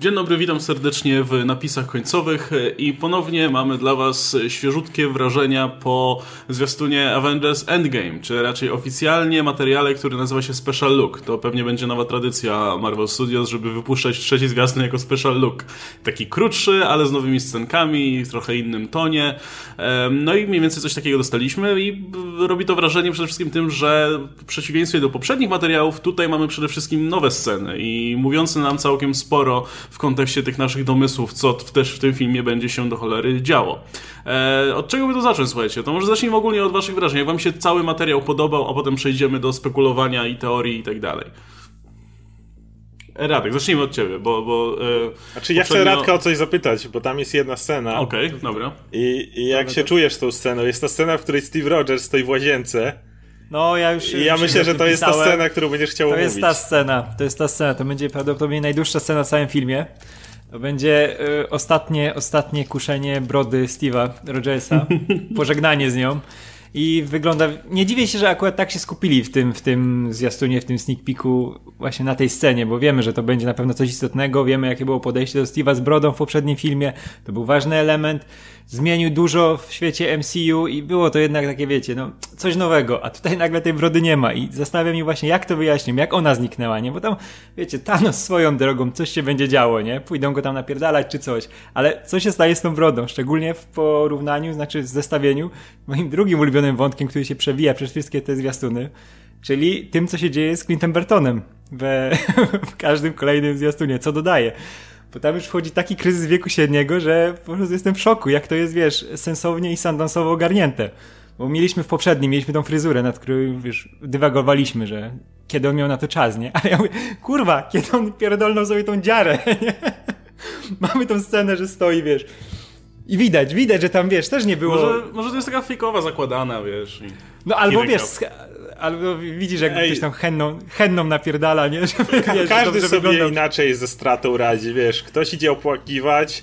Dzień dobry, witam serdecznie w napisach końcowych i ponownie mamy dla Was świeżutkie wrażenia po zwiastunie Avengers Endgame, czy raczej oficjalnie materiale, który nazywa się Special Look. To pewnie będzie nowa tradycja Marvel Studios, żeby wypuszczać trzeci zwiastun jako Special Look. Taki krótszy, ale z nowymi scenkami, w trochę innym tonie. No i mniej więcej coś takiego dostaliśmy i robi to wrażenie przede wszystkim tym, że w przeciwieństwie do poprzednich materiałów, tutaj mamy przede wszystkim nowe sceny i mówiące nam całkiem sporo w kontekście tych naszych domysłów, co też w tym filmie będzie się do cholery działo. E, od czego by to zacząć, słuchajcie? To może zacznijmy ogólnie od waszych wrażeń. Jak wam się cały materiał podobał, a potem przejdziemy do spekulowania i teorii i tak dalej. Radek, zacznijmy od ciebie, bo... bo e, znaczy ja chcę Radka o coś zapytać, bo tam jest jedna scena. Okej, okay, dobra. I, I, jak się to... czujesz tą sceną? Jest to scena, w której Steve Rogers stoi w łazience no, ja już. I ja myślę, że to jest ta scena, którą będziesz chciał To omówić. jest ta scena, to jest ta scena. To będzie prawdopodobnie najdłuższa scena w całym filmie. To będzie y, ostatnie, ostatnie kuszenie brody Steve'a Rogersa, pożegnanie z nią. I wygląda. Nie dziwię się, że akurat tak się skupili w tym, w tym zwiastunie, w tym sneak peeku, właśnie na tej scenie, bo wiemy, że to będzie na pewno coś istotnego. Wiemy, jakie było podejście do Steve'a z brodą w poprzednim filmie. To był ważny element zmienił dużo w świecie MCU i było to jednak takie, wiecie, no, coś nowego, a tutaj nagle tej brody nie ma i zastanawiam się właśnie, jak to wyjaśnię, jak ona zniknęła, nie? Bo tam, wiecie, Thanos swoją drogą, coś się będzie działo, nie? Pójdą go tam napierdalać czy coś, ale co się staje z tą brodą, szczególnie w porównaniu, znaczy w zestawieniu, moim drugim ulubionym wątkiem, który się przewija przez wszystkie te zwiastuny, czyli tym, co się dzieje z Clintem Burtonem we, w każdym kolejnym zwiastunie, co dodaje. Bo tam już wchodzi taki kryzys wieku średniego, że po prostu jestem w szoku, jak to jest, wiesz, sensownie i sandansowo ogarnięte. Bo mieliśmy w poprzednim, mieliśmy tą fryzurę, nad którą, wiesz, dywagowaliśmy, że kiedy on miał na to czas, nie? Ale ja mówię, kurwa, kiedy on pierdolnął sobie tą dziarę, nie? Mamy tą scenę, że stoi, wiesz, i widać, widać, że tam, wiesz, też nie było... Może, może to jest taka fejkowa zakładana, wiesz. No albo, wiesz, albo widzisz, jak ktoś tam henną, henną napierdala, nie? Żeby, Ka wiesz, każdy sobie wyglądał. inaczej ze stratą radzi, wiesz. Ktoś idzie opłakiwać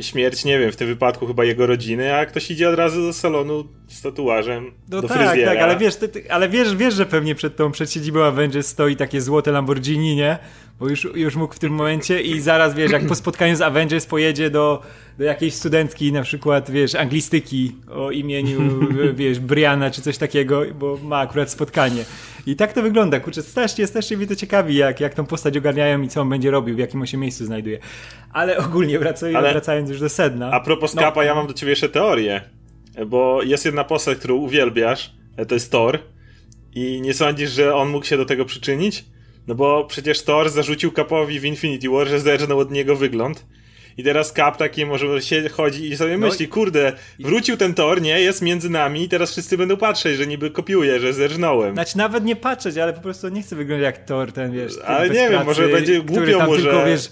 śmierć, nie wiem, w tym wypadku chyba jego rodziny, a ktoś idzie od razu do salonu z tatuażem, no do tak, fryzjera. tak, ale wiesz, ty, ty, ale wiesz, wiesz, że pewnie przed tą, przed siedzibą Avengers stoi takie złote Lamborghini, nie? Bo już, już mógł w tym momencie i zaraz, wiesz, jak po spotkaniu z Avengers pojedzie do, do jakiejś studentki, na przykład, wiesz, anglistyki o imieniu, wiesz, Brianna czy coś takiego, bo ma akurat spotkanie. I tak to wygląda, kurczę, strasznie, strasznie mnie to ciekawi, jak, jak tą postać ogarniają i co on będzie robił, w jakim on się miejscu znajduje. Ale ogólnie wracając, Ale wracając już do sedna. A propos no, Kapa, ja mam do ciebie jeszcze teorię, bo jest jedna postać, którą uwielbiasz, to jest Thor i nie sądzisz, że on mógł się do tego przyczynić? No bo przecież Thor zarzucił Kapowi w Infinity War, że zerżnął od niego wygląd. I teraz Cap taki może się chodzi i sobie no myśli, kurde, wrócił ten Thor, nie, jest między nami i teraz wszyscy będą patrzeć, że niby kopiuje, że zerżnąłem. Znaczy nawet nie patrzeć, ale po prostu nie chcę wyglądać jak Thor, ten wiesz. Ale nie wiem, może będzie głupio mu, że... Tylko, wiesz,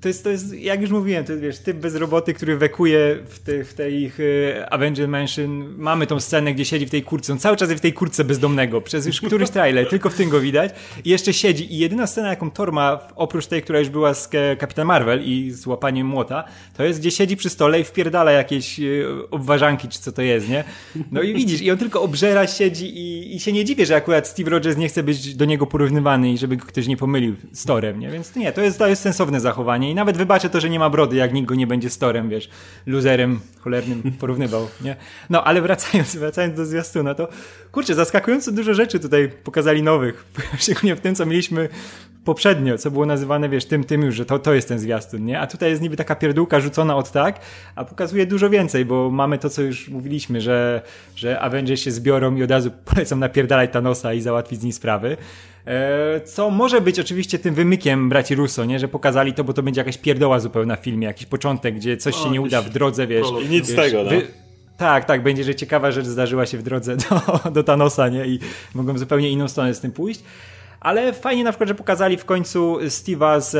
to jest, to jest, jak już mówiłem, to jest, wiesz, typ bez roboty, który wekuje w, te, w tej ich y, Avenger Mansion. Mamy tą scenę, gdzie siedzi w tej kurce. On cały czas jest w tej kurce bezdomnego, przez już któryś trailer, tylko w tym go widać. I jeszcze siedzi. I jedyna scena, jaką Thor ma, oprócz tej, która już była z Kapitan Marvel i z łapaniem młota, to jest, gdzie siedzi przy stole i wpierdala jakieś y, obważanki, czy co to jest, nie? No i widzisz, i on tylko obżera, siedzi i, i się nie dziwię, że akurat Steve Rogers nie chce być do niego porównywany i żeby ktoś nie pomylił z Torem, nie? Więc nie, to jest, to jest sensowne zachowanie i nawet wybaczę to, że nie ma brody, jak nikt go nie będzie storem, wiesz, luzerem cholernym porównywał, nie? No, ale wracając, wracając do zwiastuna, to kurczę, zaskakująco dużo rzeczy tutaj pokazali nowych, szczególnie w tym, co mieliśmy poprzednio, co było nazywane, wiesz, tym, tym już, że to, to jest ten zwiastun, nie? A tutaj jest niby taka pierdółka rzucona od tak, a pokazuje dużo więcej, bo mamy to, co już mówiliśmy, że, że Avengers się zbiorą i od razu polecą napierdalać Thanosa i załatwić z nim sprawy. E, co może być oczywiście tym wymykiem braci Russo, nie? Że pokazali to, bo to będzie jakaś pierdoła zupełna w filmie, jakiś początek, gdzie coś o, się nie uda w drodze, wiesz. I nic wiesz, z tego, no. Wy... Tak, tak, będzie, że ciekawa rzecz zdarzyła się w drodze do, do Thanosa, nie? I mogą zupełnie inną stronę z tym pójść. Ale fajnie na przykład, że pokazali w końcu Steve'a z,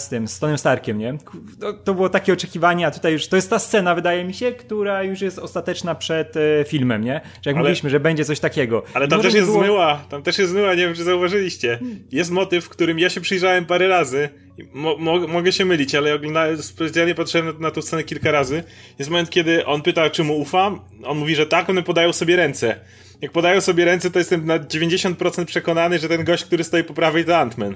z tym, z Tonym Starkiem, nie? To, to, było takie oczekiwanie, a tutaj już, to jest ta scena, wydaje mi się, która już jest ostateczna przed e, filmem, nie? Że jak ale, mówiliśmy, że będzie coś takiego. Ale tam też jest było... zmyła, tam też jest zmyła, nie wiem, czy zauważyliście. Jest motyw, w którym ja się przyjrzałem parę razy, Mo, mo, mogę się mylić, ale oglądałem, specjalnie patrzyłem na, na tę scenę kilka razy. Jest moment, kiedy on pyta, czy mu ufam. On mówi, że tak, one podają sobie ręce jak podają sobie ręce, to jestem na 90% przekonany, że ten gość, który stoi po prawej, to Ant-Man.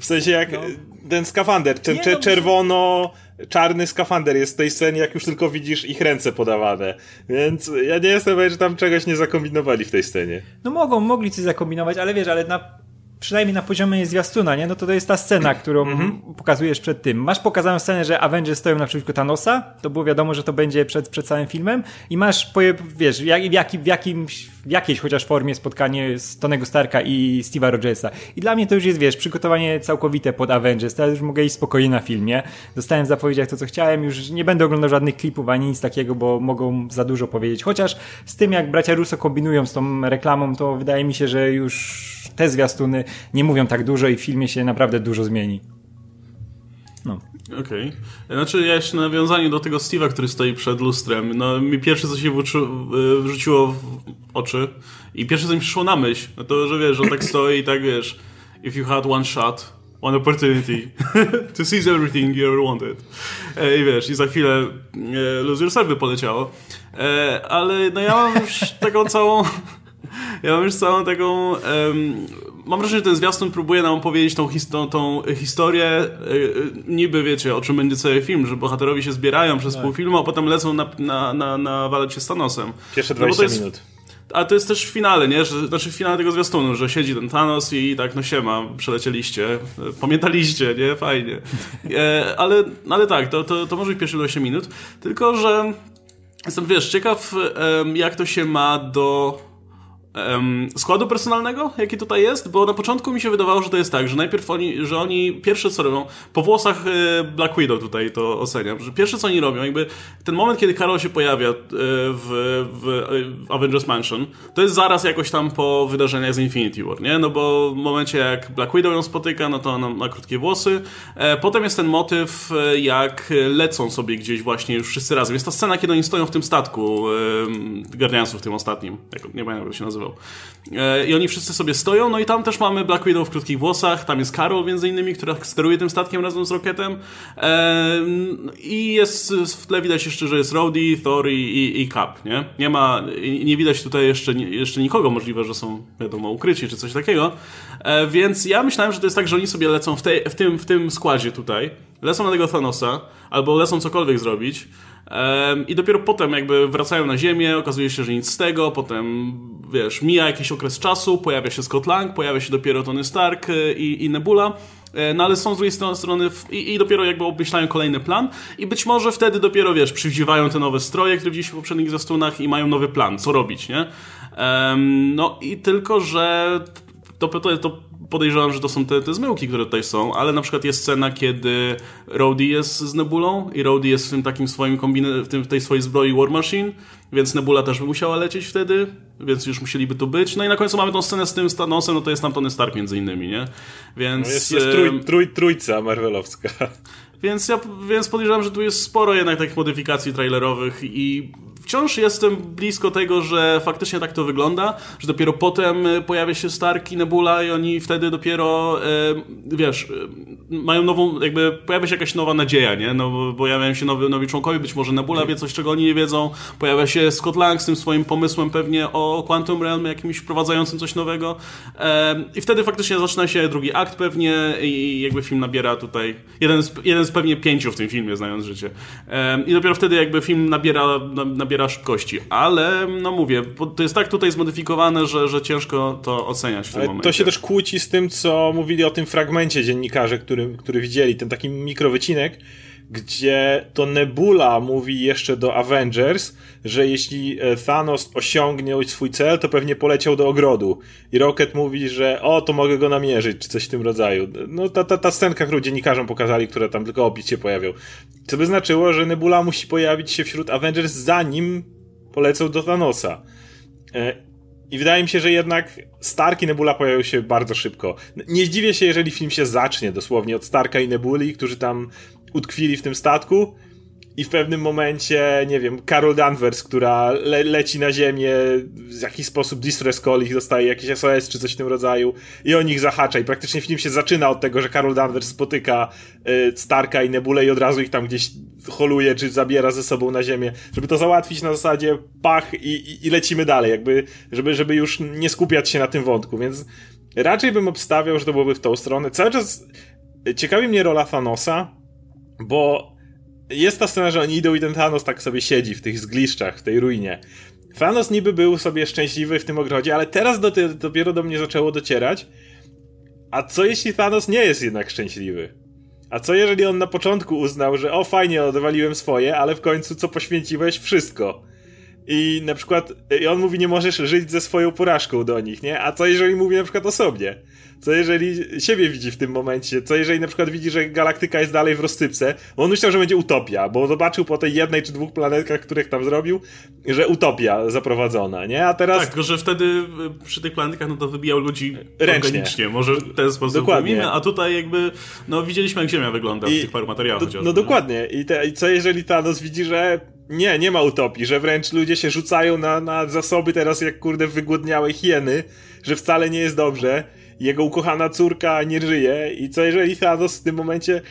W sensie jak no. ten skafander, ten nie, no, czerwono czarny skafander jest w tej scenie, jak już tylko widzisz ich ręce podawane. Więc ja nie jestem pewien, że tam czegoś nie zakombinowali w tej scenie. No mogą, mogli coś zakombinować, ale wiesz, ale na przynajmniej na poziomie zwiastuna, nie? No to to jest ta scena, którą mm -hmm. pokazujesz przed tym. Masz pokazaną scenę, że Avengers stoją naprzeciwko Thanosa, to było wiadomo, że to będzie przed, przed całym filmem i masz, wiesz, w, jak, w, jakimś, w jakiejś chociaż formie spotkanie z Tonego Starka i Steve'a Rogersa. I dla mnie to już jest, wiesz, przygotowanie całkowite pod Avengers. Teraz już mogę iść spokojnie na filmie. Dostałem w zapowiedziach to, co chciałem. Już nie będę oglądał żadnych klipów ani nic takiego, bo mogą za dużo powiedzieć. Chociaż z tym, jak bracia Russo kombinują z tą reklamą, to wydaje mi się, że już te zwiastuny nie mówią tak dużo i w filmie się naprawdę dużo zmieni. No. Okej. Okay. Znaczy ja jeszcze nawiązanie do tego Steve'a, który stoi przed lustrem, no mi pierwsze co się e, wrzuciło w oczy i pierwsze co mi przyszło na myśl, no to, że wiesz, on tak stoi i tak wiesz, if you had one shot, one opportunity to seize everything you ever wanted. E, I wiesz, i za chwilę e, Lose Yourself by poleciało. ale no ja mam już taką całą ja mam już całą taką... mam wrażenie, że ten zwiastun próbuje nam opowiedzieć tą, his tą, tą historię yy, niby, wiecie, o czym będzie cały film, że bohaterowie się zbierają przez tak. pół filmu, a potem lecą na, na, na, na walać się z Thanosem. Pierwsze 20 no jest, minut. A to jest też w finale, nie? Że, znaczy w finale tego zwiastunu, że siedzi ten Thanos i tak, no siema, przelecieliście, pamiętaliście, nie? Fajnie. E, ale, ale tak, to, to, to może być pierwsze 20 minut, tylko że jestem, wiesz, ciekaw jak to się ma do składu personalnego, jaki tutaj jest, bo na początku mi się wydawało, że to jest tak, że najpierw oni, że oni pierwsze co robią, po włosach e, Black Widow tutaj to oceniam, że pierwsze co oni robią, jakby ten moment, kiedy Carol się pojawia e, w, w, Avengers Mansion, to jest zaraz jakoś tam po wydarzeniach z Infinity War, nie? No bo w momencie jak Black Widow ją spotyka, no to ona ma krótkie włosy. E, potem jest ten motyw, jak lecą sobie gdzieś właśnie już wszyscy razem. Jest ta scena, kiedy oni stoją w tym statku Guardiansów, tym ostatnim, nie pamiętam jak się nazywa nazywał. E, I oni wszyscy sobie stoją, no i tam też mamy Black Widow w krótkich włosach, tam jest Carol między innymi, która steruje tym statkiem razem z Rocketem e, i jest w tle widać jeszcze, że jest Rhodey, Thor i, i, i Cap, nie? Nie ma, nie widać tutaj jeszcze, jeszcze nikogo, możliwe, że są wiadomo ukryci czy coś takiego, e, więc ja myślałem, że to jest tak, że oni sobie lecą w, tej, w, tym, w tym składzie tutaj, lecą na tego Thanosa, albo lecą cokolwiek zrobić, i dopiero potem jakby wracają na ziemię, okazuje się, że nic z tego, potem wiesz, mija jakiś okres czasu, pojawia się Scott Lang, pojawia się dopiero Tony Stark e, i, i Nebula, e, no ale są z drugiej strony w, i, i, dopiero jakby obmyślają kolejny plan i być może wtedy dopiero, wiesz, przywdziwają te nowe stroje, które widzieliśmy w poprzednich zwiastunach i mają nowy plan, co robić, nie? Um, no i tylko, że to, to, to podejrzewam, że to są te, te zmyłki, które tutaj są, ale na przykład jest scena, kiedy Rhodey jest z Nebulą i Rhodey jest w tym takim swoim kombine, w, tym, w tej swojej zbroi War Machine, więc Nebula też by musiała lecieć wtedy, więc już musieliby tu być. No i na końcu mamy tą scenę z tym Thanosem, no to jest tam Tony Stark między innymi, nie? Więc... No jest, jest trój, trój, trójca marvelowska. Więc ja więc podejrzewam, że tu jest sporo jednak takich modyfikacji trailerowych i wciąż jestem blisko tego, że faktycznie tak to wygląda, że dopiero potem e, pojawia się Stark i Nebula i oni wtedy dopiero, e, wiesz, e, mają nową, jakby pojawia się jakaś nowa nadzieja, nie? No, pojawiają się nowi członkowie, być może Nebula wie coś, czego oni nie wiedzą, pojawia się Scott Lang z tym swoim pomysłem pewnie o Quantum Realm, jakimś wprowadzającym coś nowego i wtedy faktycznie zaczyna się drugi akt pewnie i jakby film nabiera tutaj, jeden z, jeden z pewnie pięciu w tym filmie, znając życie. I dopiero wtedy jakby film nabiera, nabiera nabiera szybkości, ale no mówię, to jest tak tutaj zmodyfikowane, że, że ciężko to oceniać w tym ale momencie. To się też kłóci z tym, co mówili o tym fragmencie dziennikarze, który, który widzieli, ten taki mikrowycinek, gdzie to Nebula mówi jeszcze do Avengers, że jeśli e, Thanos osiągnie swój cel, to pewnie poleciał do ogrodu. I Rocket mówi, że o, to mogę go namierzyć, czy coś w tym rodzaju. No ta, ta, ta scenka, którą dziennikarzom pokazali, która tam tylko opis się pojawiał. Co by znaczyło, że Nebula musi pojawić się wśród Avengers zanim polecą do Thanosa. E, I wydaje mi się, że jednak Stark i Nebula pojawią się bardzo szybko. Nie zdziwię się, jeżeli film się zacznie dosłownie od Starka i Nebuli, którzy tam utkwili w tym statku i w pewnym momencie, nie wiem, Carol Danvers, która le leci na ziemię, w jakiś sposób distress call ich dostaje, jakiś SOS czy coś w tym rodzaju i o nich zahacza i praktycznie film się zaczyna od tego, że Carol Danvers spotyka y, Starka i Nebulę i od razu ich tam gdzieś holuje czy zabiera ze sobą na ziemię, żeby to załatwić na zasadzie pach i, i, i lecimy dalej, jakby, żeby, żeby już nie skupiać się na tym wątku, więc raczej bym obstawiał, że to byłoby w tą stronę. Cały czas ciekawi mnie rola Thanosa, bo jest ta scena, że oni idą i ten Thanos tak sobie siedzi w tych zgliszczach, w tej ruinie. Thanos niby był sobie szczęśliwy w tym ogrodzie, ale teraz do, dopiero do mnie zaczęło docierać. A co jeśli Thanos nie jest jednak szczęśliwy? A co jeżeli on na początku uznał, że o fajnie, odwaliłem swoje, ale w końcu co poświęciłeś? Wszystko. I na przykład, i on mówi, nie możesz żyć ze swoją porażką do nich, nie? A co jeżeli mówi na przykład o sobie? Co jeżeli siebie widzi w tym momencie? Co jeżeli na przykład widzi, że galaktyka jest dalej w rozsypce? Bo on myślał, że będzie utopia, bo zobaczył po tej jednej czy dwóch planetkach, których tam zrobił, że utopia zaprowadzona, nie? A teraz... Tak, tylko że wtedy y, przy tych planetkach no to wybijał ludzi Ręcznie. organicznie, może w ten sposób Dokładnie. a tutaj jakby, no widzieliśmy jak Ziemia wygląda I, w tych paru materiałach. Do, no dokładnie. I, te, I co jeżeli Thanos widzi, że nie, nie ma utopii, że wręcz ludzie się rzucają na, na zasoby teraz jak kurde wygłodniałe hieny, że wcale nie jest dobrze. Jego ukochana córka nie żyje i co jeżeli Thanos w tym momencie...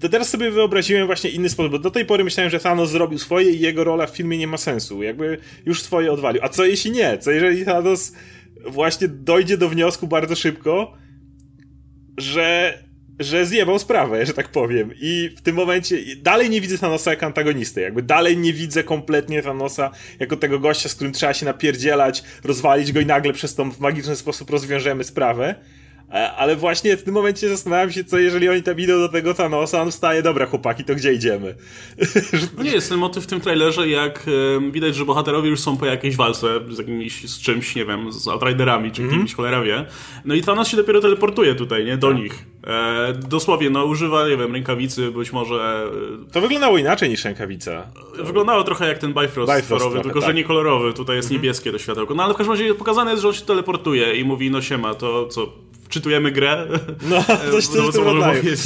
To teraz sobie wyobraziłem właśnie inny sposób, bo do tej pory myślałem, że Thanos zrobił swoje i jego rola w filmie nie ma sensu. Jakby już swoje odwalił. A co jeśli nie? Co jeżeli Thanos właśnie dojdzie do wniosku bardzo szybko, że że zjebał sprawę, że tak powiem. I w tym momencie dalej nie widzę Thanosa jako antagonisty. Jakby dalej nie widzę kompletnie Thanosa jako tego gościa, z którym trzeba się napierdzielać, rozwalić go i nagle przez to w magiczny sposób rozwiążemy sprawę. E, ale właśnie w tym momencie zastanawiam się, co jeżeli oni tam idą do tego Thanosa, on wstaje, dobra chłopaki, to gdzie idziemy? No nie, jest ten motyw w tym trailerze, jak widać, że bohaterowie już są po jakiejś walce z jakimś, z czymś, nie wiem, z Outriderami, czy mm -hmm. kimś, cholera wie. No i Thanos się dopiero teleportuje tutaj, nie? Do tak. nich. E, dosłownie, no używa, nie wiem, rękawicy, być może... E, to wyglądało inaczej niż rękawica. Wyglądało trochę jak ten Bifrost, Bifrost kolorowy, trochę, tylko tak. że nie kolorowy, tutaj jest -hmm. niebieskie to światełko. No ale w każdym razie pokazane jest, że on się teleportuje i mówi, no siema, to co wczytujemy grę. No, coś, coś no, co powiedzieć,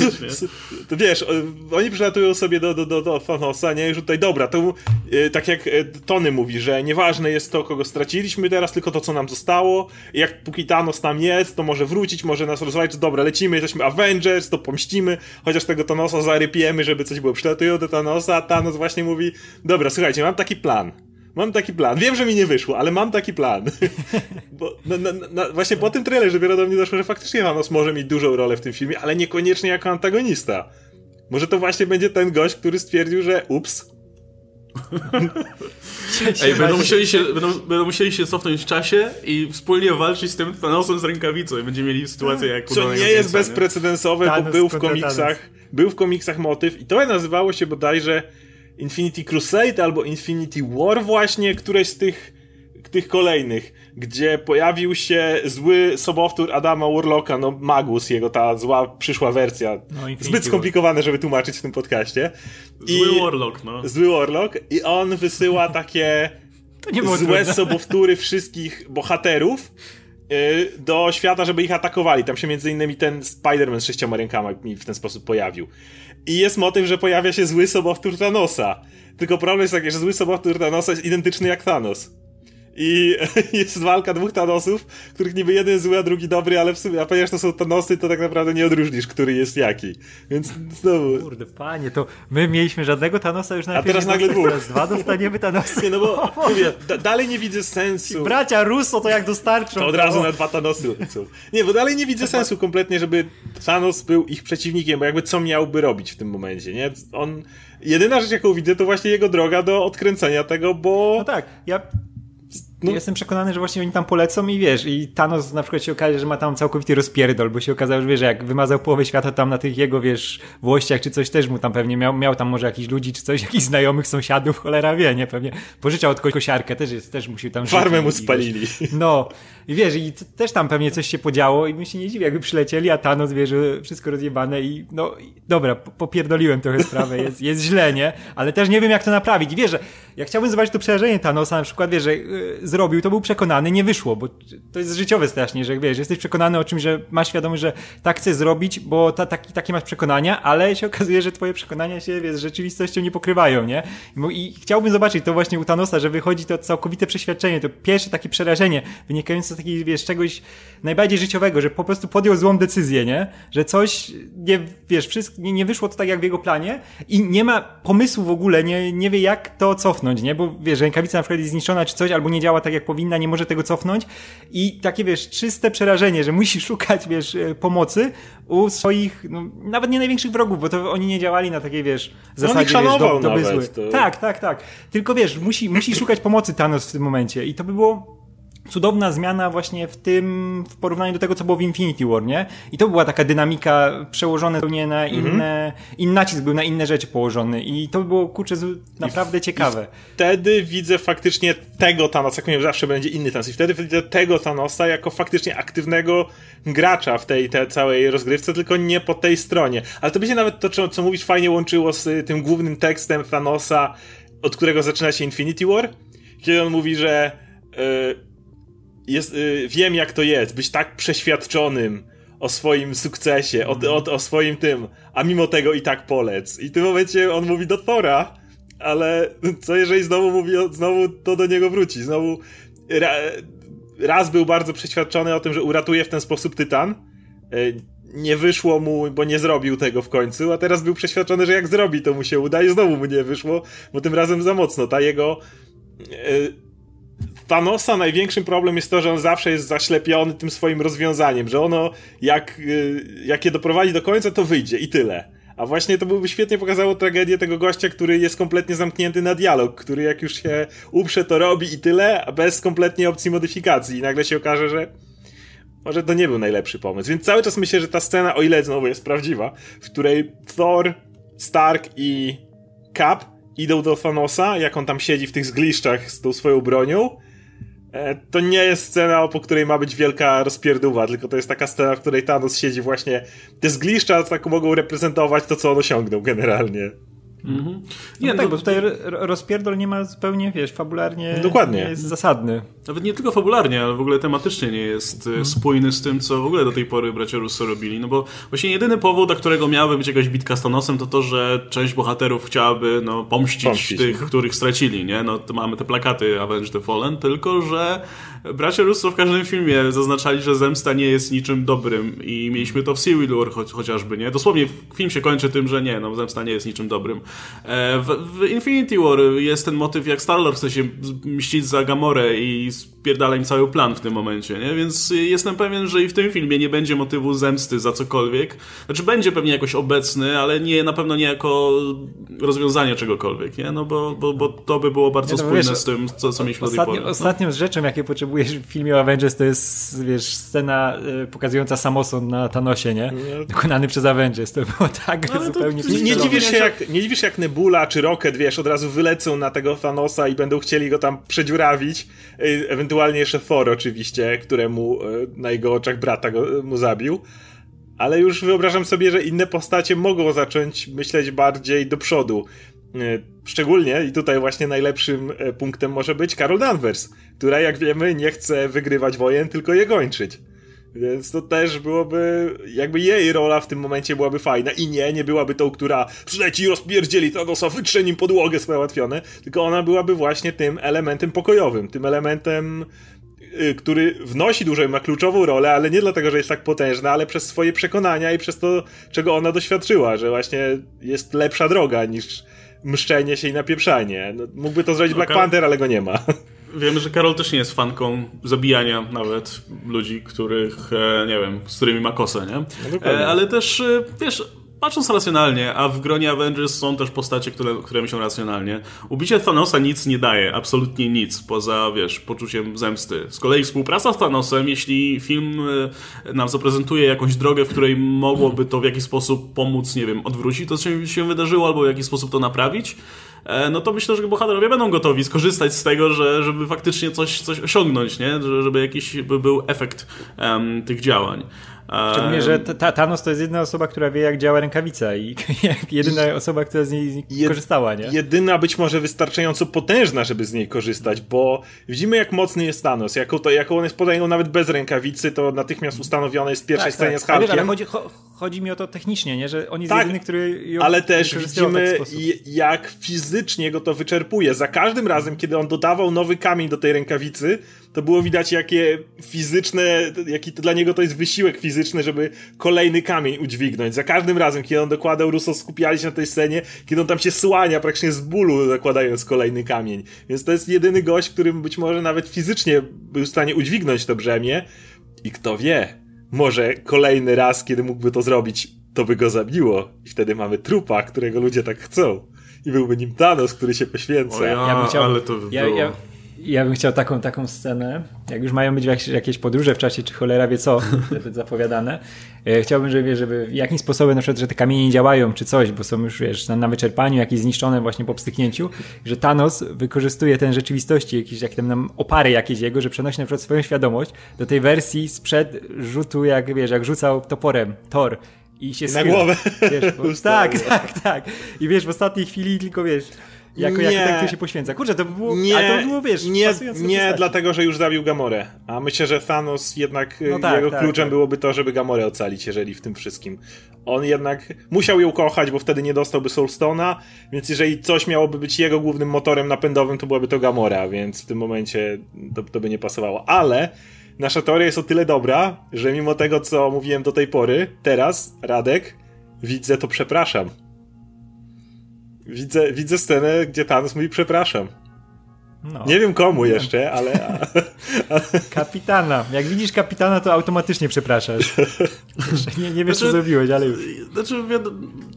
To wiesz, oni przylatują sobie do, do, do, do Thanosa, nie? Już tutaj, dobra, to e, tak jak e, Tony mówi, że nieważne jest to, kogo straciliśmy teraz, tylko to, co nam zostało. I jak póki Thanos tam jest, to może wrócić, może nas rozwalić, dobra, lecimy, jesteśmy Avengers, to pomścimy, chociaż tego Thanosa zarypiemy, żeby coś było. Przylatują do Thanosa, a Thanos właśnie mówi, dobra, słuchajcie, mam taki plan Mam taki plan. Wiem, że mi nie wyszło, ale mam taki plan. Bo na, na, na, właśnie po tym trailerze dopiero do mnie doszło, że faktycznie Thanos może mieć dużą rolę w tym filmie, ale niekoniecznie jako antagonista. Może to właśnie będzie ten gość, który stwierdził, że ups. Ej, będą musieli, się, będą, będą musieli się cofnąć w czasie i wspólnie walczyć z tym Thanosem z rękawicą i będziemy mieli sytuację jak Co nie jest bezprecedensowe, bo był w komiksach, był w komiksach motyw i to nazywało się bodajże Infinity Crusade albo Infinity War właśnie, któreś z tych, tych kolejnych, gdzie pojawił się zły sobowtór Adama Warlocka, no Magus, jego ta zła przyszła wersja. No, Zbyt skomplikowane, żeby tłumaczyć w tym podcaście. I, zły Warlock, no. Zły Warlock i on wysyła takie złe trudne. sobowtóry wszystkich bohaterów y, do świata, żeby ich atakowali. Tam się między innymi ten Spider-Man z sześcioma rękami w ten sposób pojawił. I jest motyw, że pojawia się zły sobowtór Thanosa. Tylko problem jest taki, że zły sobowtór Thanosa jest identyczny jak Thanos. I jest walka dwóch Thanosów, których niby jeden jest zły, a drugi dobry, ale w sumie, a ponieważ to są Thanosy, to tak naprawdę nie odróżnisz, który jest jaki. Więc znowu... Kurde, panie, to my mieliśmy żadnego Thanosa już na A teraz nagle dwóch. Teraz dwa dostaniemy Thanosy. Nie, no bo mówię, da dalej nie widzę sensu. Bracia Russo to jak dostarczą. To od razu na dwa Thanosy lecą. Nie, bo dalej nie widzę sensu kompletnie, żeby Thanos był ich przeciwnikiem, bo jakby co miałby robić w tym momencie, nie? On... Jedyna rzecz, jaką widzę, to właśnie jego droga do odkręcenia tego, bo... No tak, ja no. Jestem przekonany, że właśnie oni tam polecą i wiesz, i Thanos na przykład się okaże, że ma tam całkowity rozpierdol, bo się okazało, że wiesz, jak wymazał połowę świata tam na tych jego, wiesz, włościach czy coś też mu tam pewnie miał, miał tam może jakichś ludzi czy coś, jakichś znajomych sąsiadów, cholera wie, nie, pewnie pożyczał od kogoś kosiarkę, też jest, też musiał tam Farmę mu spalili. Wiesz, no, i wiesz, i też tam pewnie coś się podziało i my się nie dziwię, jakby przylecieli, a Thanos, wiesz, wszystko rozjebane i no, dobra, popierdoliłem trochę sprawę, jest, jest źle, nie, ale też nie wiem jak to naprawić. I wiesz, że ja chciałbym zobaczyć to przerażenie Thanosa, na przykład, wiesz, że yy, zrobił, to był przekonany, nie wyszło, bo to jest życiowe strasznie, że wiesz, jesteś przekonany o czymś, że masz świadomość, że tak chcesz zrobić, bo ta, taki, takie masz przekonania, ale się okazuje, że twoje przekonania się, wiesz, z rzeczywistością nie pokrywają, nie? I, chciałbym zobaczyć to właśnie u Thanosa, że wychodzi to całkowite przeświadczenie, to pierwsze takie przerażenie, wynikające z takiego, wiesz, czegoś najbardziej życiowego, że po prostu podjął złą decyzję, nie? Że coś, nie, wiesz, wszystko, nie, nie wyszło to tak jak w jego planie i nie ma pomysłu w ogóle, nie, nie wie jak to cofnąć, nie? Bo wiesz, rękawica na przykład jest zniszczona czy coś, albo nie działa działa tak jak powinna, nie może tego cofnąć i takie, wiesz, czyste przerażenie, że musi szukać, wiesz, e, pomocy u swoich, no, nawet nie największych wrogów, bo to oni nie działali na takiej, wiesz, No, zasadzie, wiesz, do, dobry, nawet, zły. to- Tak, tak, tak. Tylko wiesz, musi, musi szukać pomocy Thanos w tym momencie i to by było cudowna zmiana właśnie w tym, w porównaniu do tego, co było w Infinity War, nie? I to była taka dynamika przełożona zupełnie na inne, inny nacisk był na inne rzeczy położony i to by było, kurczę, naprawdę ciekawe. Wtedy widzę faktycznie tego Thanosa, jak mówię, zawsze będzie inny Thanos. I wtedy widzę tego Thanosa jako faktycznie aktywnego gracza w tej, tej całej rozgrywce, tylko nie po tej stronie. Ale to by się nawet to, co, co mówisz, fajnie łączyło z y, tym głównym tekstem Thanosa, od którego zaczyna się Infinity War, kiedy on mówi, że y, jest, y, wiem jak to jest, być tak przeświadczonym o swoim sukcesie, o, o, o swoim tym, a mimo tego i tak polec. I w tym momencie on mówi do Thora, ale co jeżeli znowu mówi, znowu to do niego wróci, znowu ra, raz był bardzo przeświadczony o tym, że uratuje w ten sposób Tytan, y, nie wyszło mu, bo nie zrobił tego w końcu, a teraz był przeświadczony, że jak zrobi, to mu się uda i znowu mu nie wyszło, bo tym razem za mocno. Ta jego y, Thanosa największym problem jest to, że on zawsze jest zaślepiony tym swoim rozwiązaniem, że ono jak, y, jak je doprowadzi do końca, to wyjdzie i tyle. A właśnie to byłoby świetnie pokazało tragedię tego gościa, który jest kompletnie zamknięty na dialog, który jak już się uprze, to robi i tyle, a bez kompletnie opcji modyfikacji. I nagle się okaże, że może to nie był najlepszy pomysł. Więc cały czas myślę, że ta scena, o ile znowu jest prawdziwa, w której Thor, Stark i Cap idą do Thanosa, jak on tam siedzi w tych zgliszczach z tą swoją bronią, e, to nie jest scena, po której ma być wielka rozpierdówa, tylko to jest taka scena, w której Thanos siedzi właśnie... Te zgliszcza tak mogą reprezentować to, co on osiągnął generalnie. Nie, Nie, no tak, no, bo tutaj ro- rozpierdol nie ma zupełnie, wiesz, fabularnie Dokładnie. nie jest zasadny. Nawet nie tylko fabularnie, ale w ogóle tematycznie nie jest Mhm. e, spójny z tym, co w ogóle do tej pory bracia Russo robili. No bo właśnie jedyny powód, dla którego miałaby być jakaś bitka z Thanosem, to to, że część bohaterów chciałaby no, pomścić, Pomścić, tych, mhm. których stracili, nie? No to mamy te plakaty Avenge the Fallen, tylko że bracia Russo w każdym filmie zaznaczali, że zemsta nie jest niczym dobrym i mieliśmy to w Civil War cho chociażby, nie? Dosłownie film się kończy tym, że nie, no zemsta nie jest niczym dobrym. E, w, w Infinity War jest ten motyw, jak Star-Lord chce się mścić za Gamorę i spierdala im cały plan w tym momencie, nie? Więc jestem pewien, że i w tym filmie nie będzie motywu zemsty za cokolwiek. Znaczy będzie pewnie jakoś obecny, ale nie, na pewno nie jako rozwiązanie czegokolwiek, nie? No bo, bo, bo to by było bardzo Nie, no spójne wiesz, z tym, co, co mieliśmy do tej Ostatnio, pory. No. ostatnią rzeczą, jakie potrzebujesz w filmie o Avengers, to jest, wiesz, scena y, pokazująca samosąd na Thanosie, nie? Dokonany przez Avengers. To było tak to- zupełnie to Nie, nie, dziwisz się jak, nie dziwisz się jak Nebula czy Rocket, wiesz, od razu wylecą na tego Thanosa i będą chcieli go tam przedziurawić. Ewentualnie jeszcze Thor oczywiście, któremu y, na jego oczach brata go, mu zabił. Ale już wyobrażam sobie, że inne postacie mogą zacząć myśleć bardziej do przodu. Y, Szczególnie, i tutaj właśnie najlepszym e, punktem może być Carol Danvers, która jak wiemy nie chce wygrywać wojen, tylko je kończyć. Więc to też byłoby, jakby jej rola w tym momencie byłaby fajna i nie, nie byłaby tą, która przyleci i rozpierdzieli Thanosa, wytrze nim podłogę załatwione, tylko ona byłaby właśnie tym elementem pokojowym, tym elementem, y, który wnosi dużo i ma kluczową rolę, ale nie dlatego, że jest tak potężna, ale przez swoje przekonania i przez to, czego ona doświadczyła, że właśnie jest lepsza droga niż mszczenie się i napieprzanie. No, mógłby to zrobić Black Okej. Panther, ale go nie ma. Wiemy, że Karol też nie jest fanką zabijania nawet ludzi, których, e, nie wiem, z którymi ma kosę, nie? dokładnie. E, ale też, e, wiesz, patrząc racjonalnie, a w gronie Avengers są też postacie, które, które myślą racjonalnie, ubicie Thanosa nic nie daje, absolutnie nic, poza, wiesz, poczuciem zemsty. Z kolei współpraca z Thanosem, jeśli film nam zaprezentuje jakąś drogę, w której mogłoby to w jakiś sposób pomóc, nie wiem, odwrócić to, co się, wydarzyło, albo w jakiś sposób to naprawić, no to myślę, że bohaterowie będą gotowi skorzystać z tego, że, żeby faktycznie coś, coś osiągnąć, nie? Że- Żeby jakiś by był efekt em, tych działań. Szczególnie, że ta- Thanos to jest jedna osoba, która wie, jak działa rękawica i jak jedyna osoba, która z niej Jed- korzystała, nie? Jedyna być może wystarczająco potężna, żeby z niej korzystać, bo widzimy jak mocny jest Thanos. Jaką, to, jaką on jest potęgą nawet bez rękawicy, to natychmiast ustanowione jest w pierwszej scenie z Ale, wiesz, ale Hulkiem. chodzi, cho, chodzi mi o to technicznie, nie? że on jest Tak, jedyny, który ją Ale też widzimy i- jak fizycznie go to wyczerpuje. Za każdym razem, kiedy on dodawał nowy kamień do tej rękawicy, to było widać, jakie fizyczne, jaki to dla niego to jest wysiłek fizyczny, żeby kolejny kamień udźwignąć. Za każdym razem, kiedy on dokładał, Russo skupiali się na tej scenie, kiedy on tam się słania praktycznie z bólu, zakładając kolejny kamień. Więc to jest jedyny gość, którym być może nawet fizycznie był w stanie udźwignąć to brzemię. I kto wie, może kolejny raz, kiedy mógłby to zrobić, to by go zabiło. I wtedy mamy trupa, którego ludzie tak chcą. I byłby nim Thanos, który się poświęca. Ja, Ja bym chciał- ale to by Ja, było. ja, ja bym chciał taką, taką scenę, jak już mają być jakieś, jakieś podróże w czasie, czy cholera wie co, zapowiadane. E, Chciałbym, żeby, żeby jakimś sposobem, na przykład, że te kamienie nie działają, czy coś, bo są już, wiesz, na, na wyczerpaniu, jakieś zniszczone właśnie po pstryknięciu, że Thanos wykorzystuje ten rzeczywistości, jakieś, jak tam nam opary jakieś jego, że przenosi na przykład swoją świadomość do tej wersji sprzed rzutu, jak wiesz, jak rzucał toporem Thor i się Na schyla. głowę. Wiesz, bo, tak, tak, tak. I wiesz, w ostatniej chwili tylko wiesz, jako, jako Nie. ten, który się poświęca. Kurczę, to by było, Nie, to by było, wiesz, nie, nie dlatego, że już zabił Gamorę. A myślę, że Thanos jednak No y, tak, jego tak, kluczem tak. byłoby to, żeby Gamorę ocalić, jeżeli w tym wszystkim. On jednak musiał ją kochać, bo wtedy nie dostałby Soulstone'a, więc jeżeli coś miałoby być jego głównym motorem napędowym, to byłaby to Gamora, więc w tym momencie to, to by nie pasowało. Ale nasza teoria jest o tyle dobra, że mimo tego, co mówiłem do tej pory, teraz, Radek, widzę to przepraszam. Widzę, widzę scenę, gdzie Thanos mówi przepraszam. No. Nie wiem komu jeszcze, ale. Kapitana. Jak widzisz kapitana, to automatycznie przepraszasz. Nie, nie wiesz, co Znaczy- zrobiłeś, ale już. Znaczy,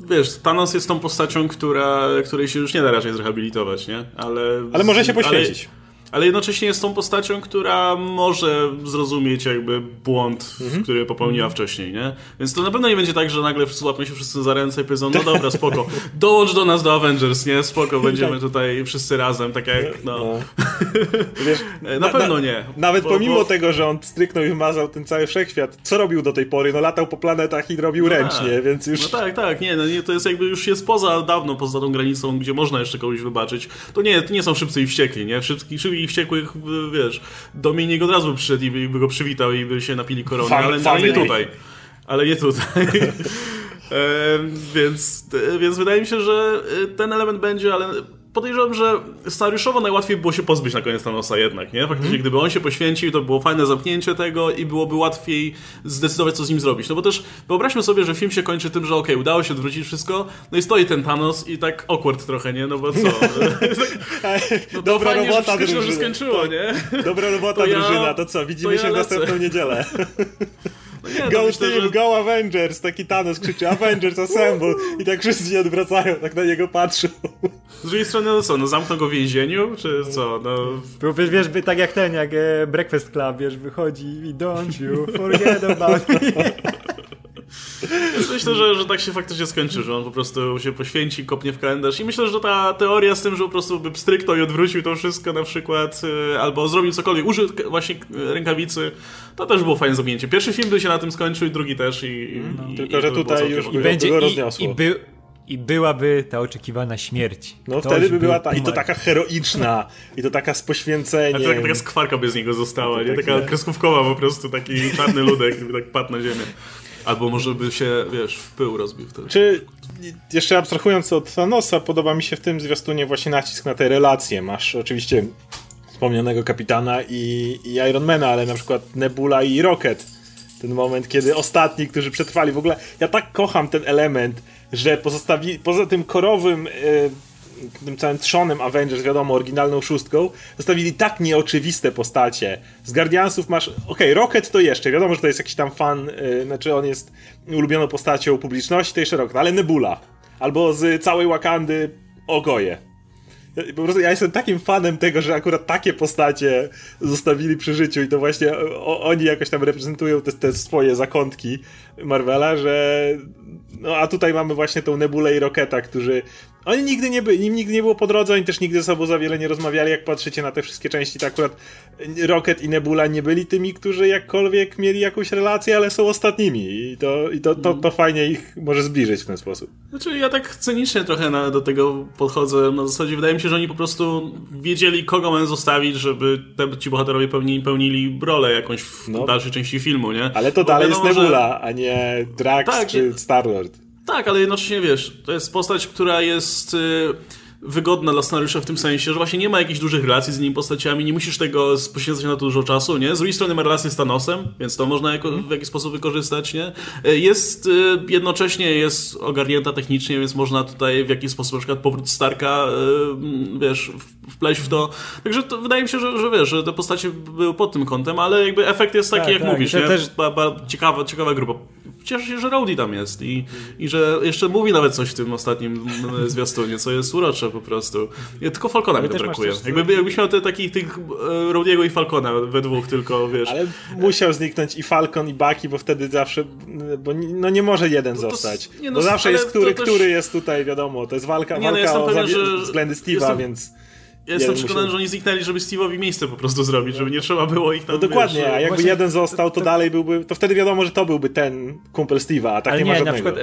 wiesz, Thanos jest tą postacią, która, której się już nie da raczej zrehabilitować, nie? Ale, Ale może się poświęcić. Ale, ale jednocześnie jest tą postacią, która może zrozumieć jakby błąd, Mhm. który popełniła wcześniej, nie? Więc to na pewno nie będzie tak, że nagle złapią się wszyscy za ręce i powiedzą, no dobra, spoko, dołącz do nas do Avengers, nie? Spoko, będziemy tutaj wszyscy razem, tak jak, no. No. Wiesz, Na pewno nie. Nawet Bo- pomimo bo- tego, że on stryknął i wymazał ten cały wszechświat, co robił do tej pory? No latał po planetach i robił ręcznie, Tak. więc już. No tak, tak, nie, no nie, to jest jakby już jest poza, dawno poza tą granicą, gdzie można jeszcze kogoś wybaczyć. To nie, to nie są szybcy i wściekli, nie? Szybki, szybkich i wściekłych, wiesz, Dominik od razu by przyszedł i by, by go przywitał i by się napili korony, ale, ale nie tutaj. Ale nie tutaj. Em, więc, e, więc wydaje mi się, że e, ten element będzie, ale podejrzewam, że scenariuszowo najłatwiej było się pozbyć na koniec Thanosa jednak, nie? Faktycznie, gdyby on się poświęcił, to było fajne zamknięcie tego i byłoby łatwiej zdecydować, co z nim zrobić. No bo też wyobraźmy sobie, że film się kończy tym, że okej, udało się odwrócić wszystko, no i stoi ten Thanos i tak awkward trochę, nie? No bo co? No to Dobra fajnie, robota, że już skończyło, nie? Dobra robota, To ja- drużyna, to co? Widzimy to ja się w następną niedzielę. Nie, Go myślę, team, że- go Avengers! Taki Thanos krzyczy Avengers Assemble! I tak wszyscy się odwracają, tak na niego patrzą. Z drugiej strony, no co, no zamkną go w więzieniu, czy co? No, Bo wiesz, wiesz, by tak jak ten, jak e, Breakfast Club, wiesz, wychodzi i don't you forget about me. Myślę, że, że tak się faktycznie skończy, że on po prostu się poświęci, kopnie w kalendarz i myślę, że ta teoria z tym, że po prostu by pstryknął i odwrócił to wszystko na przykład, y, albo zrobił cokolwiek, użył właśnie rękawicy, to też było fajne zamknięcie. Pierwszy film by się na tym skończył i drugi też i... i No, Tylko, i że było tutaj już Będzie go i, rozniosło. i, by, i byłaby ta oczekiwana śmierć. No Ktoś wtedy by była ta. I to taka heroiczna, i to taka z A poświęceniem. to taka, taka skwarka by z niego została, nie? Tak, Taka nie? kreskówkowa po prostu, taki czarny ludek, gdyby tak padł na ziemię. Albo może by się, wiesz, w pył rozbił wtedy. Czy jeszcze abstrahując od Thanosa, podoba mi się w tym zwiastunie właśnie nacisk na te relacje. Masz oczywiście wspomnianego kapitana i, i Ironmana, ale na przykład Nebula i Rocket. Ten moment, kiedy ostatni, którzy przetrwali. W ogóle ja tak kocham ten element, że poza tym korowym. Yy, tym całym trzonem Avengers, wiadomo, oryginalną szóstką, zostawili tak nieoczywiste postacie. Z Guardiansów masz, okej, Rocket to jeszcze, wiadomo, że to jest jakiś tam fan, yy, znaczy on jest ulubioną postacią publiczności, to jeszcze Rocket, ale Nebula. Albo z całej Wakandy Ogoje. Po prostu ja jestem takim fanem tego, że akurat takie postacie zostawili przy życiu i to właśnie o, oni jakoś tam reprezentują te, te swoje zakątki Marvela, że no a tutaj mamy właśnie tą Nebulę i Rocketa, którzy oni nigdy nie byli, im nigdy nie było po drodze, oni też nigdy ze sobą za wiele nie rozmawiali, jak patrzycie na te wszystkie części, to akurat Rocket i Nebula nie byli tymi, którzy jakkolwiek mieli jakąś relację, ale są ostatnimi i to, i to, to, to fajnie ich może zbliżyć w ten sposób. Znaczy ja tak cynicznie trochę na, do tego podchodzę. Na zasadzie wydaje mi się, że oni po prostu wiedzieli, kogo mają zostawić, żeby te, ci bohaterowie pełnili, pełnili rolę jakąś w No. dalszej części filmu, nie? Ale to Bo dalej wiadomo, jest że- Nebula, a nie Drax Tak, czy Star-Lord. Tak, ale jednocześnie wiesz, to jest postać, która jest. y, wygodna dla scenariusza w tym sensie, że właśnie nie ma jakichś dużych relacji z innymi postaciami, nie musisz tego poświęcać na to dużo czasu, nie? Z drugiej strony ma relację z Thanosem, więc to można jako, w jakiś sposób wykorzystać, nie? Jest jednocześnie jest ogarnięta technicznie, więc można tutaj w jakiś sposób na przykład powrót Starka, wiesz, wpleść w to. Także to wydaje mi się, że, że wiesz, że te postacie były pod tym kątem, ale jakby efekt jest taki, tak, jak tak. mówisz, nie? Też... Ba, ba, ciekawa, ciekawa grupa. Cieszę się, że Rowdy tam jest i, i że jeszcze mówi nawet coś w tym ostatnim zwiastunie, co jest urocze po prostu. Ja, tylko Falcona mi to brakuje. Jakby, jakbyś miał te, takich tych e, Rowdiego i Falcona we dwóch tylko, wiesz. Ale musiał zniknąć i Falcon i Bucky, bo wtedy zawsze, bo no nie może jeden no to, zostać. Nie, no, bo zawsze jest który, też... który jest tutaj, wiadomo, to jest walka, nie, no, walka no, o pewien, że... względy Steve'a, jestem... więc... Ja jestem przekonany, że oni zniknęli, żeby Steve'owi miejsce po prostu zrobić, żeby nie trzeba było ich tam... No dokładnie, wiesz, a jakby właśnie, jeden został, to, to, dalej byłby... To wtedy wiadomo, że to byłby ten kumpel Steve'a, a tak nie, nie ma żadnego. na przykład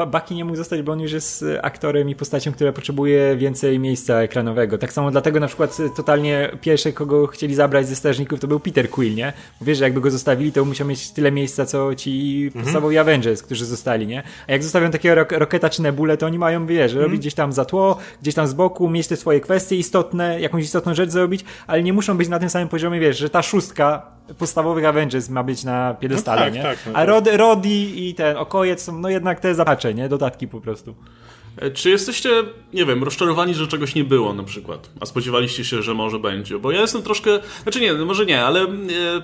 e, Bucky nie mógł zostać, bo on już jest aktorem i postacią, która potrzebuje więcej miejsca ekranowego. Tak samo dlatego na przykład totalnie pierwszy, kogo chcieli zabrać ze strażników, to był Peter Quill, nie? Bo wiesz, że jakby go zostawili, to musiał mieć tyle miejsca, co ci mhm. podstawowi Avengers, którzy zostali, nie? A jak zostawią takiego rok Roketa czy Nebulę, to oni mają, wiesz, mhm. robić gdzieś tam za tło, gdzieś tam z boku, mieć te swoje kwestie istotne, jakąś istotną rzecz zrobić, ale nie muszą być na tym samym poziomie, wiesz, że ta szóstka podstawowych Avengers ma być na piedestale, no tak, nie? Tak, no A Rod, Rodi i ten Okojec są no jednak te zapacze, nie? Dodatki po prostu. E, czy jesteście, nie wiem, rozczarowani, że czegoś nie było na przykład, a spodziewaliście się, że może będzie? Bo ja jestem troszkę, znaczy nie, może nie, ale e,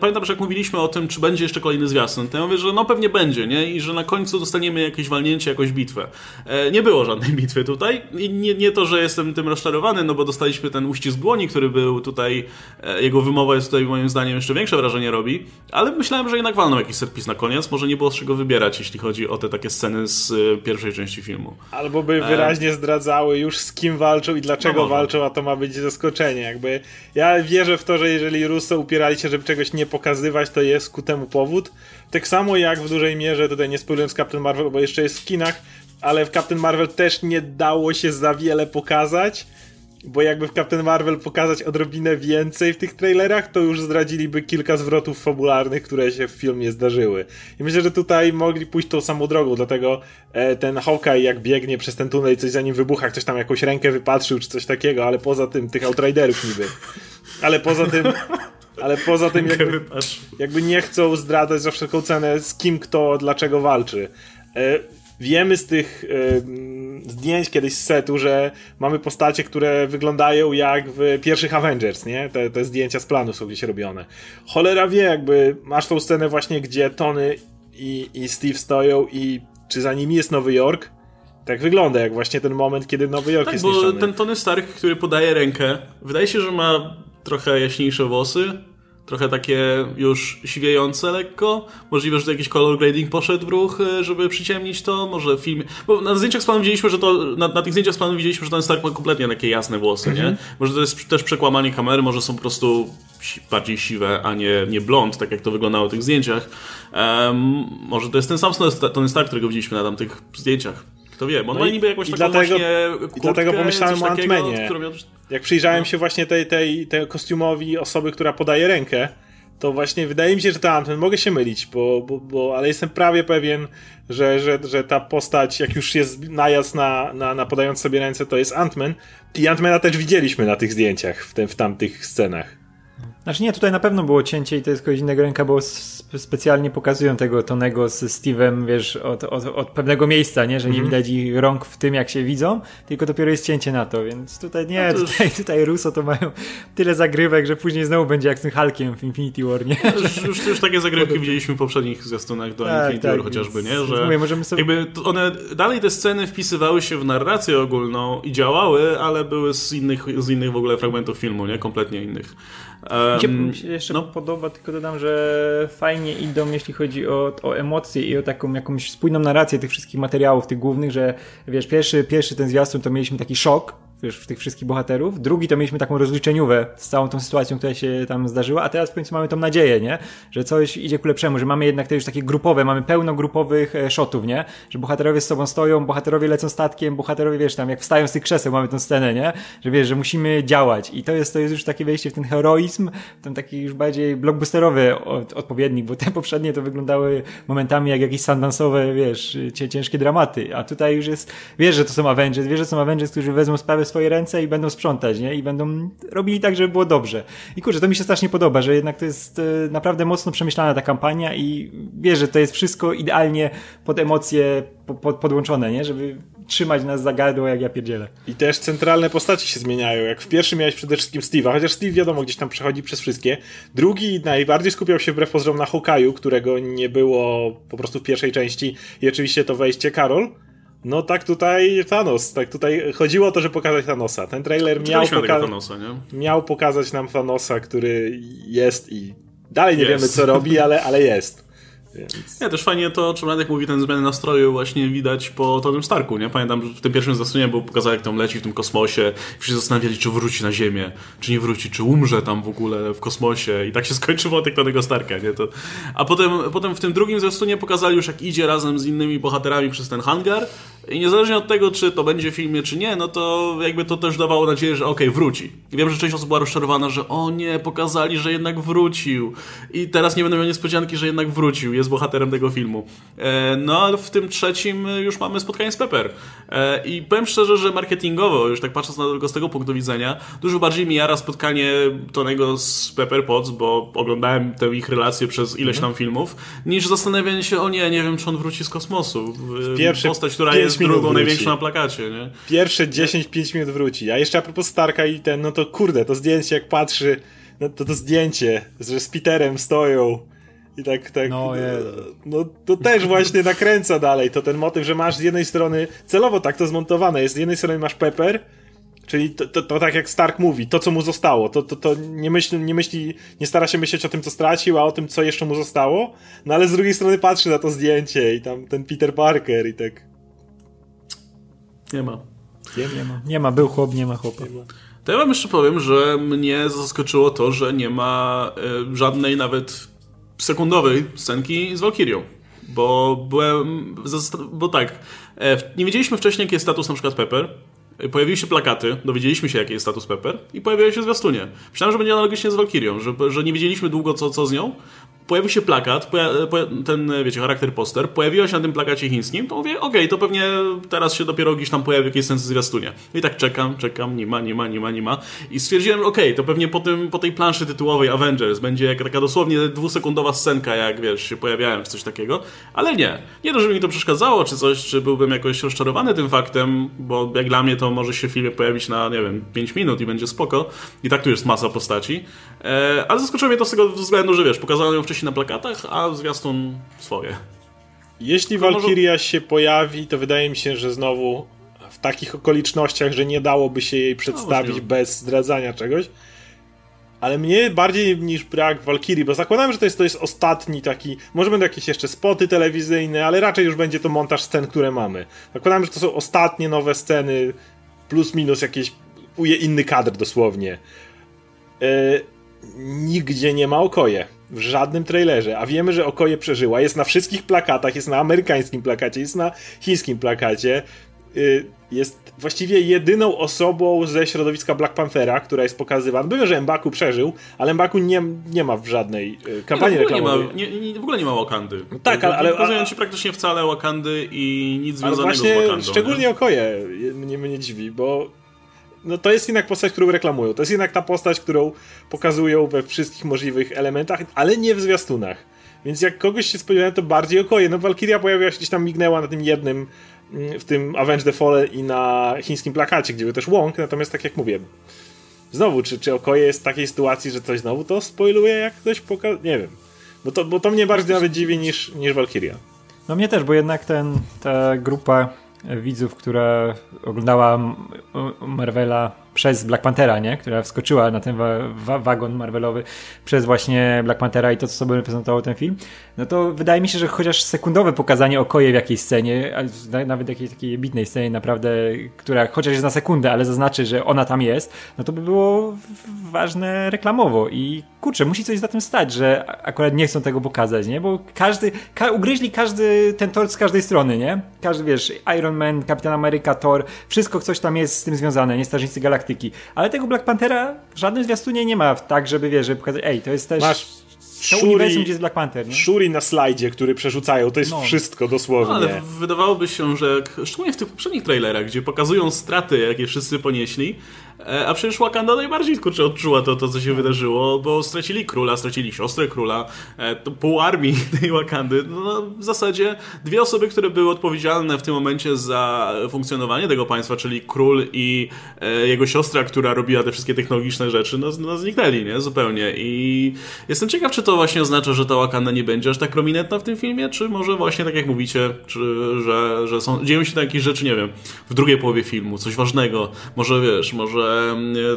pamiętam, że jak mówiliśmy o tym, czy będzie jeszcze kolejny zwiastun, to ja mówię, że no pewnie będzie, nie? I że na końcu dostaniemy jakieś walnięcie, jakąś bitwę. E, nie było żadnej bitwy tutaj i nie, nie to, że jestem tym rozczarowany, no bo dostaliśmy ten uścisk dłoni, który był tutaj, e, jego wymowa jest tutaj moim zdaniem jeszcze większe wrażenie robi, ale myślałem, że jednak walną jakiś serpis na koniec, może nie było z czego wybierać, jeśli chodzi o te takie sceny z e, pierwszej części filmu. Albo by wyraźnie zdradzały już z kim walczą i dlaczego no walczą, a to ma być zaskoczenie. Jakby ja wierzę w to, że jeżeli Russo upierali się, żeby czegoś nie pokazywać, to jest ku temu powód. Tak samo jak w dużej mierze, tutaj nie spoilując Captain Marvel, bo jeszcze jest w kinach, ale w Captain Marvel też nie dało się za wiele pokazać bo jakby w Captain Marvel pokazać odrobinę więcej w tych trailerach, to już zdradziliby kilka zwrotów fabularnych, które się w filmie zdarzyły. I myślę, że tutaj mogli pójść tą samą drogą, dlatego e, ten Hawkeye jak biegnie przez ten tunel i coś za nim wybucha, ktoś tam jakąś rękę wypatrzył czy coś takiego, ale poza tym, tych Outriderów niby. Ale poza tym... Ale poza tym jakby, jakby nie chcą zdradzać za wszelką cenę z kim kto, dlaczego walczy. E, wiemy z tych y, zdjęć kiedyś z setu, że mamy postacie, które wyglądają jak w pierwszych Avengers, nie? Te, te zdjęcia z planu są gdzieś robione. Cholera wie, jakby masz tą scenę właśnie, gdzie Tony i, i Steve stoją i czy za nimi jest Nowy Jork? Tak wygląda, jak właśnie ten moment, kiedy Nowy Jork tak, jest bo ten Tony Stark, który podaje rękę, wydaje się, że ma trochę jaśniejsze włosy, trochę takie już siwiejące lekko. Możliwe, że jakiś color grading poszedł w ruch, e, żeby przyciemnić to. Może film. Bo na zdjęciach z planu widzieliśmy, że to. Na, na tych zdjęciach z planu widzieliśmy, że ten Stark ma kompletnie takie jasne włosy, nie? Mhm. Może to jest też przekłamanie kamery, może są po prostu bardziej siwe, a nie, nie blond, tak jak to wyglądało w tych zdjęciach. Um, może to jest ten sam Tony Stark, którego widzieliśmy na tamtych zdjęciach. Kto wie, bo on no ma niby jakąś taką dlatego, właśnie kurtkę, I dlatego pomyślałem o Antmenie. Jak przyjrzałem się właśnie tej, tej, tej kostiumowi osoby, która podaje rękę, to właśnie wydaje mi się, że to Antman. Mogę się mylić, bo, bo, bo, ale jestem prawie pewien, że, że, że ta postać, jak już jest najazd na, na, na podając sobie ręce, to jest Antman. I Antmana też widzieliśmy na tych zdjęciach, w, te, w tamtych scenach. Znaczy nie, tutaj na pewno było cięcie i to jest kogoś innego ręka, bo specjalnie pokazują tego Tonego z Steve'em, wiesz, od, od, od, pewnego miejsca, nie? Że nie mm -hmm. widać ich rąk w tym, jak się widzą, tylko dopiero jest cięcie na to, więc tutaj nie, no tutaj, tutaj Russo to mają tyle zagrywek, że później znowu będzie jak z tym Hulkiem w Infinity War, nie? Już, już, już takie zagrywki widzieliśmy w poprzednich zwiastunach do tak, Infinity tak, War chociażby, nie? Że mówię, możemy sobie... jakby one, dalej te sceny wpisywały się w narrację ogólną i działały, ale były z innych, z innych w ogóle fragmentów filmu, nie? Kompletnie innych. Um, mi się jeszcze no. podoba, tylko dodam, że fajnie idą, jeśli chodzi o, o emocje i o taką jakąś spójną narrację tych wszystkich materiałów, tych głównych, że wiesz, pierwszy, pierwszy ten zwiastun to mieliśmy taki szok, wiesz, w tych wszystkich bohaterów. Drugi to mieliśmy taką rozliczeniówę z całą tą sytuacją, która się tam zdarzyła, a teraz w końcu mamy tą nadzieję, nie? Że coś idzie ku lepszemu, że mamy jednak te już takie grupowe, mamy pełno grupowych e, shotów, nie? Że bohaterowie z sobą stoją, bohaterowie lecą statkiem, bohaterowie, wiesz, tam jak wstają z tych krzeseł, mamy tą scenę, nie? Że wiesz, że musimy działać i to jest, to jest już takie wejście w ten heroizm, ten taki już bardziej blockbusterowy od, odpowiednik, bo te poprzednie to wyglądały momentami jak jakieś sandansowe, wiesz, ciężkie dramaty, a tutaj już jest, wiesz, że to są Avengers, wiesz, że są Avengers, którzy wezmą sprawę swoje ręce i będą sprzątać, nie? I będą robili tak, żeby było dobrze. I kurczę, to mi się strasznie podoba, że jednak to jest e, naprawdę mocno przemyślana ta kampania i wiesz, że to jest wszystko idealnie pod emocje po, po, podłączone, nie? Żeby trzymać nas za gardło, jak ja pierdzielę. I też centralne postacie się zmieniają. Jak w pierwszym miałeś przede wszystkim Steve'a, chociaż Steve wiadomo, gdzieś tam przechodzi przez wszystkie. Drugi najbardziej skupiał się wbrew pozorom na Hokaju, którego nie było po prostu w pierwszej części i oczywiście to wejście Karol. No tak tutaj Thanos, tak tutaj chodziło o to, żeby pokazać Thanosa. Ten trailer miał, poka Thanosa, miał pokazać nam Thanosa, który jest i dalej nie wiemy co robi, ale, ale jest. Więc... Nie, też fajnie to, czym Radek mówi, ten zmiany nastroju właśnie widać po Tonym Starku, nie? Pamiętam, że w tym pierwszym zwiastunie był pokazany, jak tam leci w tym kosmosie i wszyscy zastanawiali, czy wróci na Ziemię, czy nie wróci, czy umrze tam w ogóle w kosmosie i tak się skończył wątek Tonego Starka, nie? To... A potem, potem w tym drugim zwiastunie pokazali już, jak idzie razem z innymi bohaterami przez ten hangar i niezależnie od tego, czy to będzie w filmie, czy nie, no to jakby to też dawało nadzieję, że okej, okay, wróci. I wiem, że część osób była rozczarowana, że o nie, pokazali, że jednak wrócił i teraz nie będą miał niespodzianki, że jednak wrócił jest bohaterem tego filmu. E, no ale w tym trzecim już mamy spotkanie z Pepper. E, I powiem szczerze, że marketingowo, już tak patrząc na tylko z tego punktu widzenia, dużo bardziej mi jara spotkanie Tonego z Pepper Potts, bo oglądałem tę ich relację przez ileś tam filmów, niż zastanawianie się, o nie, nie wiem, czy on wróci z kosmosu. Pierwszy, Postać, która jest drugą największą na plakacie, nie? Pierwsze 10-5 minut wróci. A jeszcze a propos Starka i ten, no to kurde, to zdjęcie jak patrzy, no to to zdjęcie, że z Peterem stoją i tak, tak. No, no, to też właśnie nakręca dalej. To ten motyw, że masz z jednej strony, celowo tak to zmontowane jest, z jednej strony masz Pepper, czyli to, to, to tak jak Stark mówi, to co mu zostało, to, to, to nie, myśli, nie myśli, nie stara się myśleć o tym, co stracił, a o tym, co jeszcze mu zostało, no ale z drugiej strony patrzy na to zdjęcie i tam ten Peter Parker i tak. Nie ma. Nie, nie ma. Nie ma, był chłop, nie ma chłopa. Nie ma. To ja wam jeszcze powiem, że mnie zaskoczyło to, że nie ma y, żadnej nawet sekundowej scenki z Valkyrią. Bo byłem. Bo tak, e, nie wiedzieliśmy wcześniej, jaki jest status na przykład Pepper. E, pojawiły się plakaty, dowiedzieliśmy się, jaki jest status Pepper i pojawiły się zwiastunie. Myślałem, że będzie analogicznie z Valkyrią, że, że nie wiedzieliśmy długo, co, co z nią, pojawił się plakat, ten, wiecie, charakter poster, pojawiła się na tym plakacie chińskim, to mówię, okej, okay, to pewnie teraz się dopiero gdzieś tam pojawi jakieś sens zwiastunie. I tak czekam, czekam, nie ma, nie ma, nie ma, nie ma. I stwierdziłem, okej, okay, to pewnie po, tym, po tej planszy tytułowej Avengers będzie jak taka dosłownie dwusekundowa scenka, jak wiesz, się pojawiałem, czy coś takiego. Ale nie. Nie to, żeby mi to przeszkadzało, czy coś, czy byłbym jakoś rozczarowany tym faktem, bo jak dla mnie to może się w filmie pojawić na, nie wiem, 5 minut i będzie spoko. I tak tu jest masa postaci. E, ale zaskoczyło mnie to z tego względu, że wiesz, pokazano ją wcześniej na plakatach, a zwiastun swoje. Jeśli Valkyria może... się pojawi, to wydaje mi się, że znowu w takich okolicznościach, że nie dałoby się jej przedstawić no, bez zdradzania czegoś. Ale mnie bardziej niż brak Valkyrie, bo zakładam, że to jest, to jest ostatni taki. Może będą jakieś jeszcze spoty telewizyjne, ale raczej już będzie to montaż scen, które mamy. Zakładam, że to są ostatnie nowe sceny, plus minus jakieś inny kadr dosłownie. Yy, nigdzie nie ma okoje. W żadnym trailerze. A wiemy, że Okoje przeżyła. Jest na wszystkich plakatach, jest na amerykańskim plakacie, jest na chińskim plakacie. Y, jest właściwie jedyną osobą ze środowiska Black Panthera, która jest pokazywana. Byłem, że Mbaku przeżył, ale Mbaku nie, nie ma w żadnej y, kampanii nie, no, reklamowej. Nie ma, nie, w ogóle nie ma Wakandy. No tak, ale... ale pokazują ci praktycznie wcale Wakandy i nic związanego właśnie z Wakandą. szczególnie nie? Okoje mnie, mnie dziwi, bo no to jest jednak postać, którą reklamują. To jest jednak ta postać, którą pokazują we wszystkich możliwych elementach, ale nie w zwiastunach. Więc jak kogoś się spodziewałem, to bardziej okoje. No Valkyria pojawiła się gdzieś tam, mignęła na tym jednym, mm, w tym Avenge the Fallen i na chińskim plakacie, gdzie był też łąk, natomiast tak jak mówię, znowu, czy, czy okoje jest w takiej sytuacji, że coś znowu to spoiluje, jak ktoś pokaże, nie wiem. Bo to, bo to mnie bardziej nawet dziwi niż, niż Valkyria. No mnie też, bo jednak ten, ta grupa widzów, która oglądała Marvela przez Black Panthera, nie? która wskoczyła na ten wa wa wagon Marvelowy przez właśnie Black Panthera i to, co sobie reprezentował ten film, no to wydaje mi się, że chociaż sekundowe pokazanie Okoje w jakiejś scenie, nawet jakiejś takiej bitnej scenie naprawdę, która chociaż jest na sekundę, ale zaznaczy, że ona tam jest, no to by było ważne reklamowo i kurczę, musi coś za tym stać, że akurat nie chcą tego pokazać, nie? Bo każdy, ka ugryźli każdy ten tort z każdej strony, nie? Każdy, wiesz, Iron Man, Kapitan Ameryka, Thor, wszystko coś tam jest z tym związane, nie? Strażnicy Galaktyki. Ale tego Black Panthera w żadnym zwiastunie nie ma tak, żeby, wiesz, żeby pokazać, ej, to jest też... Masz To uniwersum, gdzie jest Black Panther, nie? Shuri na slajdzie, który przerzucają, to jest No. wszystko dosłownie. No, ale wydawałoby się, że szczególnie w tych poprzednich trailerach, gdzie pokazują straty, jakie wszyscy ponieśli, a przecież Wakanda najbardziej kurczę odczuła to, to, co się wydarzyło, bo stracili króla, stracili siostrę króla, e, to pół armii tej Wakandy. No, w zasadzie dwie osoby, które były odpowiedzialne w tym momencie za funkcjonowanie tego państwa, czyli król i e, jego siostra, która robiła te wszystkie technologiczne rzeczy, no, no zniknęli, nie? Zupełnie. I jestem ciekaw, czy to właśnie oznacza, że ta Wakanda nie będzie aż tak prominentna w tym filmie, czy może właśnie tak jak mówicie, czy, że, że są, dzieją się tam jakieś rzeczy, nie wiem, w drugiej połowie filmu, coś ważnego, może wiesz, może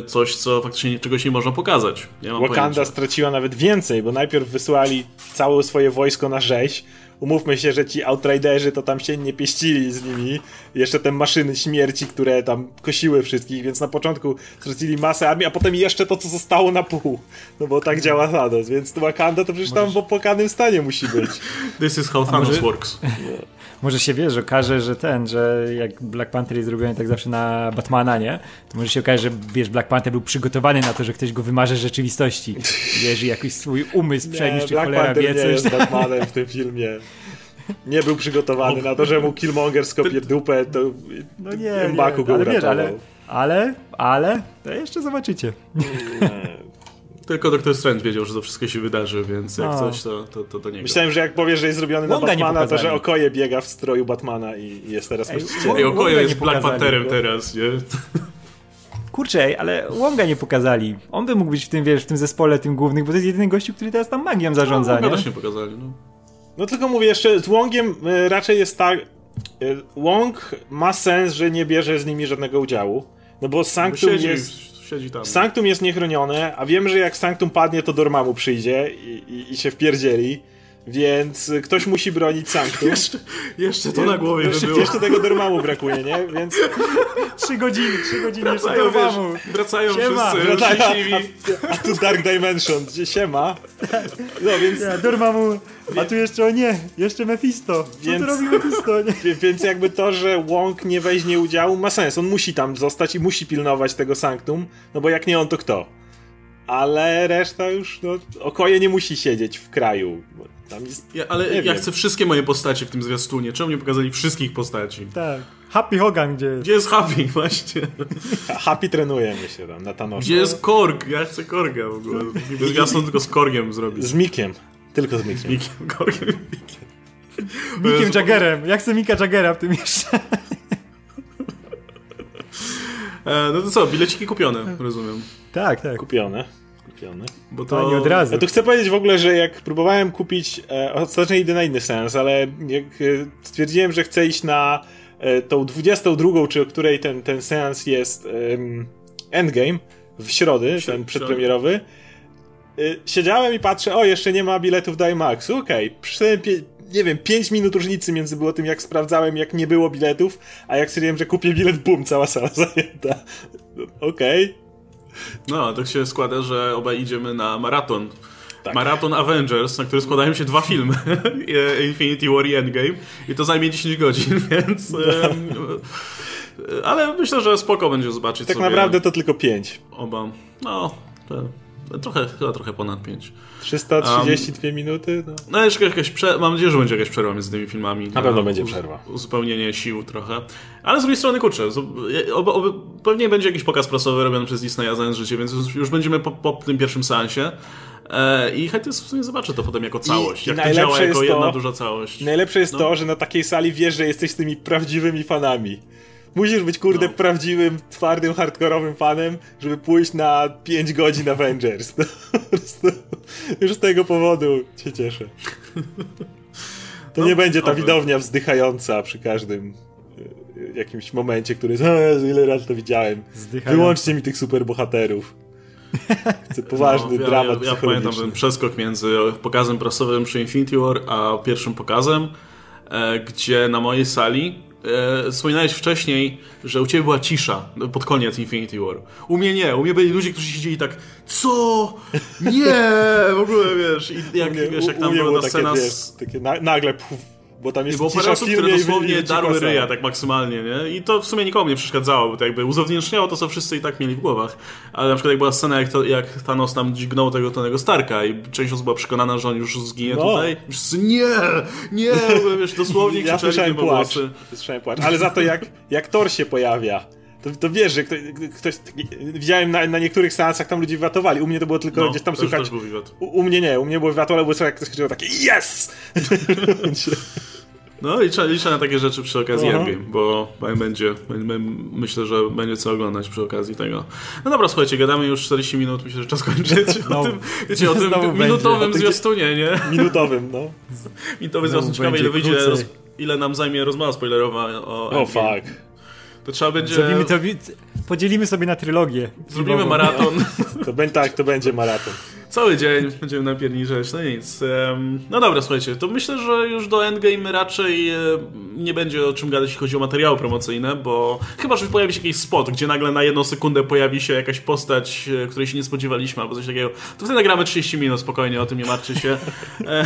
coś, co faktycznie czegoś nie można pokazać. Nie mam Wakanda pojęcia. straciła nawet więcej, bo najpierw wysłali całe swoje wojsko na rzeź. Umówmy się, że ci Outriderzy to tam się nie pieścili z nimi. Jeszcze te maszyny śmierci, które tam kosiły wszystkich, więc na początku stracili masę armii, a potem jeszcze to, co zostało na pół. No bo tak działa Thanos, więc Wakanda to przecież tam w opłakanym stanie musi być. This is how Thanos works. Może się wiesz, okaże, że ten, że jak Black Panther jest zrobiony tak zawsze na Batmana, nie? To może się okaże, że wiesz, Black Panther był przygotowany na to, że ktoś go wymarze z rzeczywistości. Wiesz, i jakiś swój umysł przeniósł, czy Black cholera Panther wie nie coś. jest Batmanem w tym filmie. Nie był przygotowany na to, że mu Killmonger skopie dupę, to No nie, Mbaku nie, go ale wiesz, ale, ale, ale, to jeszcze zobaczycie. Tylko Doktor Strange wiedział, że to wszystko się wydarzy, więc jak No. coś, to, to, to, to nie Myślałem, że jak powiesz, że jest zrobiony na Wonga nie Batmana, to że Okoje biega w stroju Batmana i jest teraz Ej, właścicielem. Ej, nie jest Black Pantherem teraz, nie? Kurczę, ale Wonga nie pokazali. On by mógł być w tym, wiesz, w tym zespole tym głównym, bo to jest jedyny gościu, który teraz tam magią zarządza, No, nie? też nie pokazali, no. No tylko mówię jeszcze, z Wongiem e, raczej jest tak... e, Wong ma sens, że nie bierze z nimi żadnego udziału. No bo Sanctum jest... siedzi tam. Sanctum jest niechronione, a wiemy, że jak Sanctum padnie, to Dormammu przyjdzie i, i, i się wpierdzieli. Więc ktoś musi bronić Sanctum. Jeszcze, jeszcze to na głowie by jeszcze, było. jeszcze tego Dormammu brakuje, nie? Więc Trzy godziny, trzy godziny jeszcze Wracają, do wiesz, domu. wracają Siema. wszyscy wracają, a, a tu Dark Dimension, gdzie siema. No więc Ja, Dormammu, a tu jeszcze, o nie, jeszcze Mephisto. Co Więc- tu robi Mephisto, nie? Więc jakby to, że Wong nie weźmie udziału ma sens. On musi tam zostać i musi pilnować tego sanktum, no bo jak nie on, to kto? Ale reszta już, no, Okoje nie musi siedzieć w kraju. Jest... Ja, ale Nie ja wiem. chcę wszystkie moje postacie w tym zwiastunie. Czemu nie pokazali wszystkich postaci? Tak. Happy Hogan, gdzie jest? Gdzie jest Happy właśnie? Happy trenuje, myślę, tam, na Thanosa. Gdzie jest Korg? Ja chcę Korga w ogóle. Niby Zwiastun tylko z Korgiem zrobić. Z Mikiem. Tylko z Mikiem. Mikiem, Korgiem i Mikiem. Mickiem Jezu. Jaggerem. Ja chcę Mika Jaggera w tym jeszcze. E, no to co, bileciki kupione, rozumiem. Tak, tak. Kupione. Kupione. Bo To to... nie od razu. Ja tu chcę powiedzieć w ogóle, że jak próbowałem kupić, e, ostatecznie idę na inny sens, ale jak e, stwierdziłem, że chcę iść na e, tą 22, czy o której ten, ten seans jest Endgame, w środę, W ten przedpremierowy, e, siedziałem i patrzę, o, jeszcze nie ma biletów do IMAXu, okej, okay. nie wiem, 5 minut różnicy między było tym, jak sprawdzałem, jak nie było biletów, a jak stwierdziłem, że kupię bilet, bum, cała sala zajęta. Okej. No, tak się składa, że obaj idziemy na maraton. Tak. Maraton Avengers, na który składają się dwa filmy. Infinity War i Endgame. I to zajmie 10 godzin, więc... em, ale myślę, że spoko będzie zobaczyć Tak sobie naprawdę to tylko 5. oba. No, to, trochę, chyba trochę ponad 5. 332 minuty? No. No jeszcze jakaś prze... mam nadzieję, że będzie jakaś przerwa między tymi filmami. Na pewno będzie przerwa. Uzupełnienie sił trochę. Ale z drugiej strony, kurczę, z- ob, ob, pewnie będzie jakiś pokaz prasowy robiony przez Disneya za życie, więc już, będziemy po, po tym pierwszym seansie. E, I chętnie w sumie zobaczę to potem jako całość. i jak to najlepsze działa jako jest to- jedna duża całość. Najlepsze jest No. to, że na takiej sali wiesz, że jesteś tymi prawdziwymi fanami. Musisz być, kurde, No. prawdziwym, twardym, hardkorowym fanem, żeby pójść na 5 godzin Avengers. No, już z tego powodu się cieszę. To No, nie będzie ta oby. widownia wzdychająca przy każdym y, jakimś momencie, który jest, "O Jezu, ile razy to widziałem. Wyłączcie mi tych superbohaterów. Chcę poważny No, ja, dramat ja, ja pamiętam ten przeskok między pokazem prasowym przy Infinity War, a pierwszym pokazem, e, gdzie na mojej sali e, wspominałeś wcześniej, że u ciebie była cisza pod koniec Infinity War. U mnie nie, u mnie byli ludzie, którzy siedzieli tak co? Nie! W ogóle, wiesz, i jak, U mnie- wiesz, jak tam była ta takie, scena wiesz, takie na, nagle puf, bo tam jest I było cisza osób, które dosłownie darły ryja tak maksymalnie, nie? I to w sumie nikomu nie przeszkadzało, bo to jakby uzawnieczniało to, co wszyscy i tak mieli w głowach. Ale na przykład jak była scena, jak, to, jak Thanos tam dźgnął tego Tonego Starka i część osób była przekonana, że on już zginie No. tutaj. Wszyscy, nie, nie, wiesz, dosłownie Ja krzyczeli słyszałem płacz. Słyszałem płacz. Ale za to jak, jak Thor się pojawia, to, to wiesz, że ktoś, ktoś widziałem na, na niektórych seansach tam ludzi wiatowali. U mnie to było tylko No, gdzieś tam słychać. U, u mnie nie, u mnie było było słychać, jak ktoś krzyczał takie YES! No liczę, liczę na takie rzeczy przy okazji Aha. Endgame, bo będzie, będzie, myślę, że będzie co oglądać przy okazji tego. No dobra, słuchajcie, gadamy już 40 minut, myślę, że czas kończyć o Znowu. tym, wiecie, o tym Znowu będzie. minutowym O tym, zwiastunie, nie? Minutowym, no. Minutowy zwiastun, ciekawe ile będzie wyjdzie, ile nam zajmie rozmowa spoilerowa o O Endgame. fuck. To trzeba będzie... Zrobimy to, podzielimy sobie na trylogię. Zrobimy filmową. maraton. To będzie tak, to będzie maraton. Cały dzień będziemy napierniczać, no nic. No dobra, słuchajcie, to myślę, że już do Endgame raczej e, nie będzie o czym gadać, jeśli chodzi o materiały promocyjne, bo chyba, że pojawi się jakiś spot, gdzie nagle na jedną sekundę pojawi się jakaś postać, e, której się nie spodziewaliśmy, albo coś takiego, to wtedy nagramy 30 minut spokojnie, o tym nie martwcie się. E,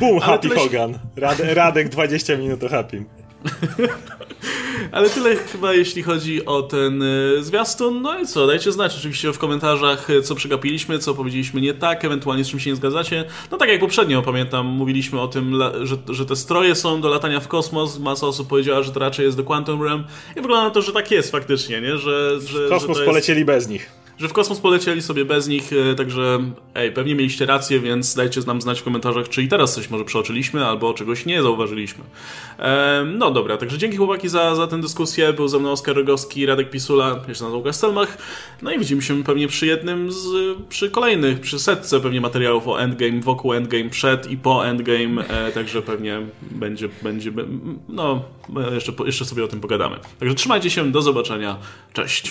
Boom, Ale Happy tyle Hogan. Rad, Radek 20 minut o Happy. Ale tyle chyba jeśli chodzi o ten y, zwiastun. No i co, dajcie znać oczywiście w komentarzach, y, co przegapiliśmy, co powiedzieliśmy nie tak, ewentualnie z czym się nie zgadzacie. No tak jak poprzednio, pamiętam, mówiliśmy o tym, że, że te stroje są do latania w kosmos. Masa osób powiedziała, że to raczej jest do Quantum Realm. I wygląda na to, że tak jest faktycznie, nie? Że, że, Kosmos że jest, polecieli bez nich. Że w kosmos polecieli sobie bez nich, y, także ej, pewnie mieliście rację, więc dajcie nam znać w komentarzach, czy i teraz coś może przeoczyliśmy, albo czegoś nie zauważyliśmy. Em, no dobra, także dzięki chłopaki za, za tę dyskusję. Był ze mną Oskar Rogowski, Radek Pisula, się nazywam Łukasz Stelmach. No i widzimy się pewnie przy jednym z, przy kolejnych, przy setce pewnie materiałów o Endgame, wokół Endgame, przed i po Endgame, e, także pewnie będzie, będzie, no, jeszcze, jeszcze sobie o tym pogadamy. Także trzymajcie się, do zobaczenia, cześć.